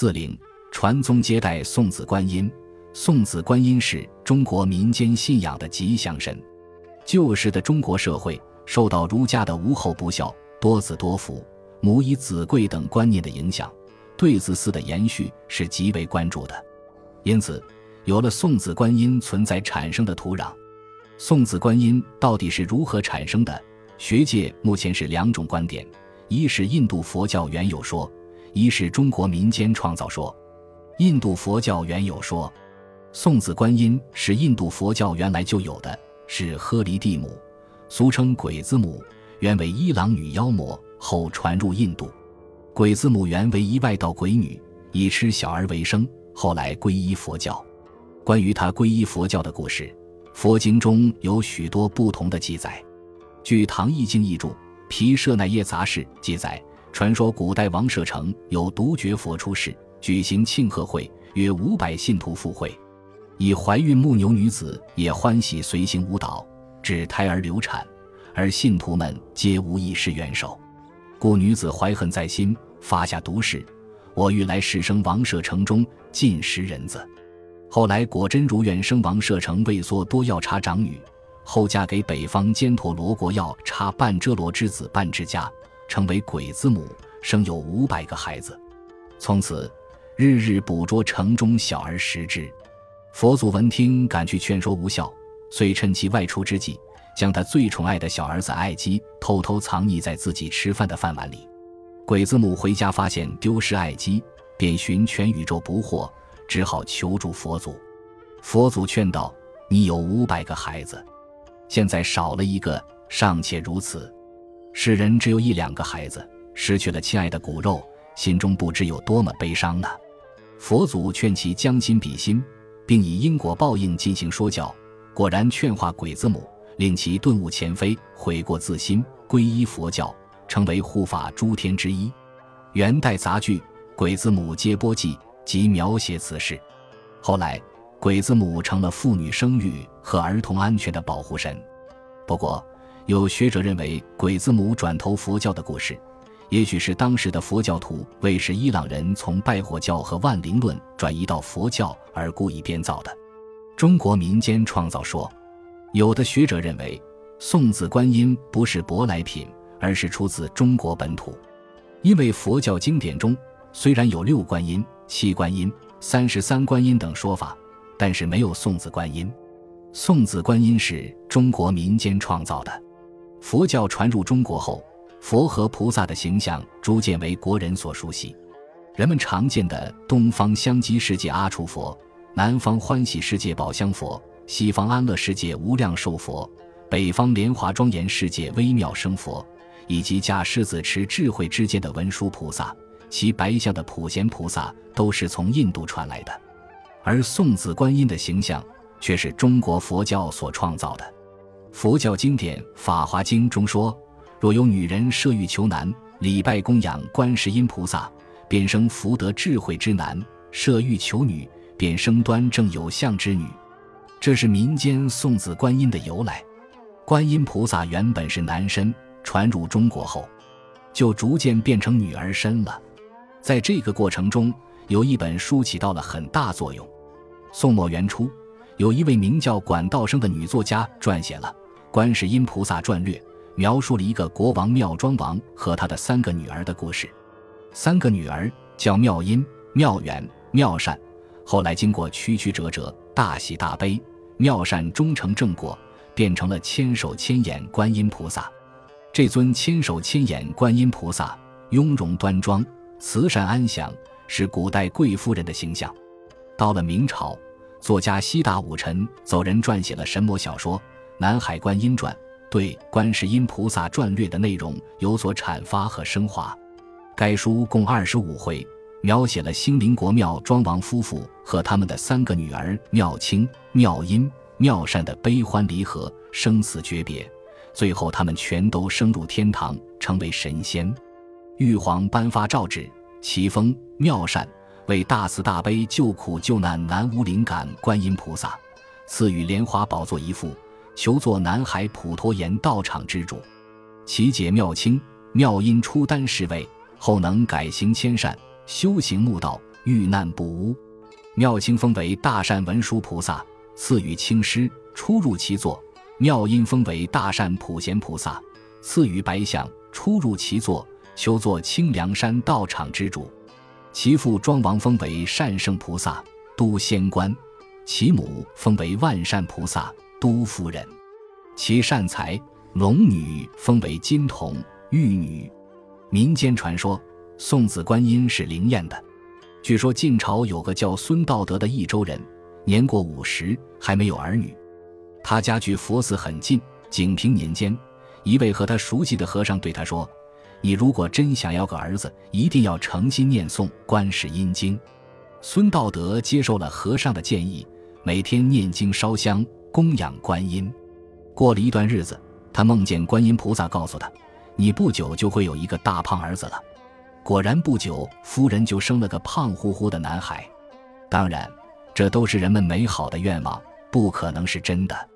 四零传宗接代送子观音。送子观音是中国民间信仰的吉祥神。旧时的中国社会受到儒家的无后不孝、多子多福、母以子贵等观念的影响，对子嗣的延续是极为关注的。因此，有了送子观音存在产生的土壤。送子观音到底是如何产生的？学界目前是两种观点：一是印度佛教原有说，一是中国民间创造说。印度佛教原有说。送子观音是印度佛教原来就有的，是诃离地母，俗称鬼子母，原为伊朗女妖魔，后传入印度。鬼子母原为一外道鬼女，以吃小儿为生，后来皈依佛教。关于她皈依佛教的故事，佛经中有许多不同的记载。据《唐译经译注·毗舍那耶杂事》记载，传说古代王舍城有独觉佛出世，举行庆贺会，约五百信徒赴会。以怀孕牧牛女子也欢喜随行舞蹈，致胎儿流产，而信徒们皆无一事元首，故女子怀恨在心，发下毒誓：“我欲来世生王舍城中尽食人子。”后来果真如愿生王舍城畏缩多药叉长女，后嫁给北方坚陀罗国药叉半遮罗之子半之家，成为鬼子母，生有五百个孩子，从此日日捕捉城中小儿食之。佛祖闻听，赶去劝说无效，遂趁其外出之际，将他最宠爱的小儿子爱姬偷偷藏匿在自己吃饭的饭碗里。鬼子母回家发现丢失爱姬，便寻全宇宙不获，只好求助佛祖。佛祖劝道：“你有五百个孩子，现在少了一个，尚且如此。世人只有一两个孩子，失去了亲爱的骨肉，心中不知有多么悲伤呢。”佛祖劝其将心比心。并以因果报应进行说教，果然劝化鬼子母，令其顿悟前非，悔过自新，皈依佛教，成为护法诸天之一。元代杂剧《鬼子母接波记》即描写此事。后来，鬼子母成了妇女生育和儿童安全的保护神。不过，有学者认为，鬼子母转投佛教的故事。也许是当时的佛教徒为使伊朗人从拜火教和万灵论转移到佛教而故意编造的。中国民间创造说，有的学者认为送子观音不是舶来品，而是出自中国本土。因为佛教经典中虽然有六观音、七观音、三十三观音等说法，但是没有送子观音。送子观音是中国民间创造的。佛教传入中国后。佛和菩萨的形象逐渐为国人所熟悉，人们常见的东方香积世界阿处佛、南方欢喜世界宝香佛、西方安乐世界无量寿佛、北方莲华庄严世界微妙生佛，以及驾狮子持智慧之间的文殊菩萨、骑白象的普贤菩萨，都是从印度传来的。而送子观音的形象却是中国佛教所创造的。佛教经典《法华经》中说。若有女人设欲求男，礼拜供养观世音菩萨，便生福德智慧之男；设欲求女，便生端正有相之女。这是民间送子观音的由来。观音菩萨原本是男身，传入中国后，就逐渐变成女儿身了。在这个过程中，有一本书起到了很大作用。宋末元初，有一位名叫管道生的女作家撰写了《观世音菩萨传略》。描述了一个国王妙庄王和他的三个女儿的故事。三个女儿叫妙音、妙远、妙善。后来经过曲曲折折、大喜大悲，妙善终成正果，变成了千手千眼观音菩萨。这尊千手千眼观音菩萨雍容端庄、慈善安详，是古代贵夫人的形象。到了明朝，作家西大武臣走人撰写了神魔小说《南海观音传》。对观世音菩萨传略的内容有所阐发和升华。该书共二十五回，描写了兴林国庙庄王夫妇和他们的三个女儿妙清、妙音、妙善的悲欢离合、生死诀别。最后，他们全都升入天堂，成为神仙。玉皇颁发诏旨，齐封妙善为大慈大悲救苦救难南无灵感观音菩萨，赐予莲花宝座一副。求做南海普陀岩道场之主，其解妙清、妙音出丹侍卫，后能改行千善，修行悟道，遇难不污。妙清封为大善文殊菩萨，赐予青狮，出入其座；妙音封为大善普贤菩萨，赐予白象，出入其座，求作清凉山道场之主。其父庄王封为善圣菩萨，都仙官；其母封为万善菩萨，都夫人。其善财龙女封为金童玉女。民间传说，送子观音是灵验的。据说晋朝有个叫孙道德的益州人，年过五十还没有儿女。他家距佛寺很近。景平年间，一位和他熟悉的和尚对他说。你如果真想要个儿子，一定要诚心念诵《观世音经》。孙道德接受了和尚的建议，每天念经烧香供养观音。过了一段日子，他梦见观音菩萨告诉他：“你不久就会有一个大胖儿子了。”果然不久，夫人就生了个胖乎乎的男孩。当然，这都是人们美好的愿望，不可能是真的。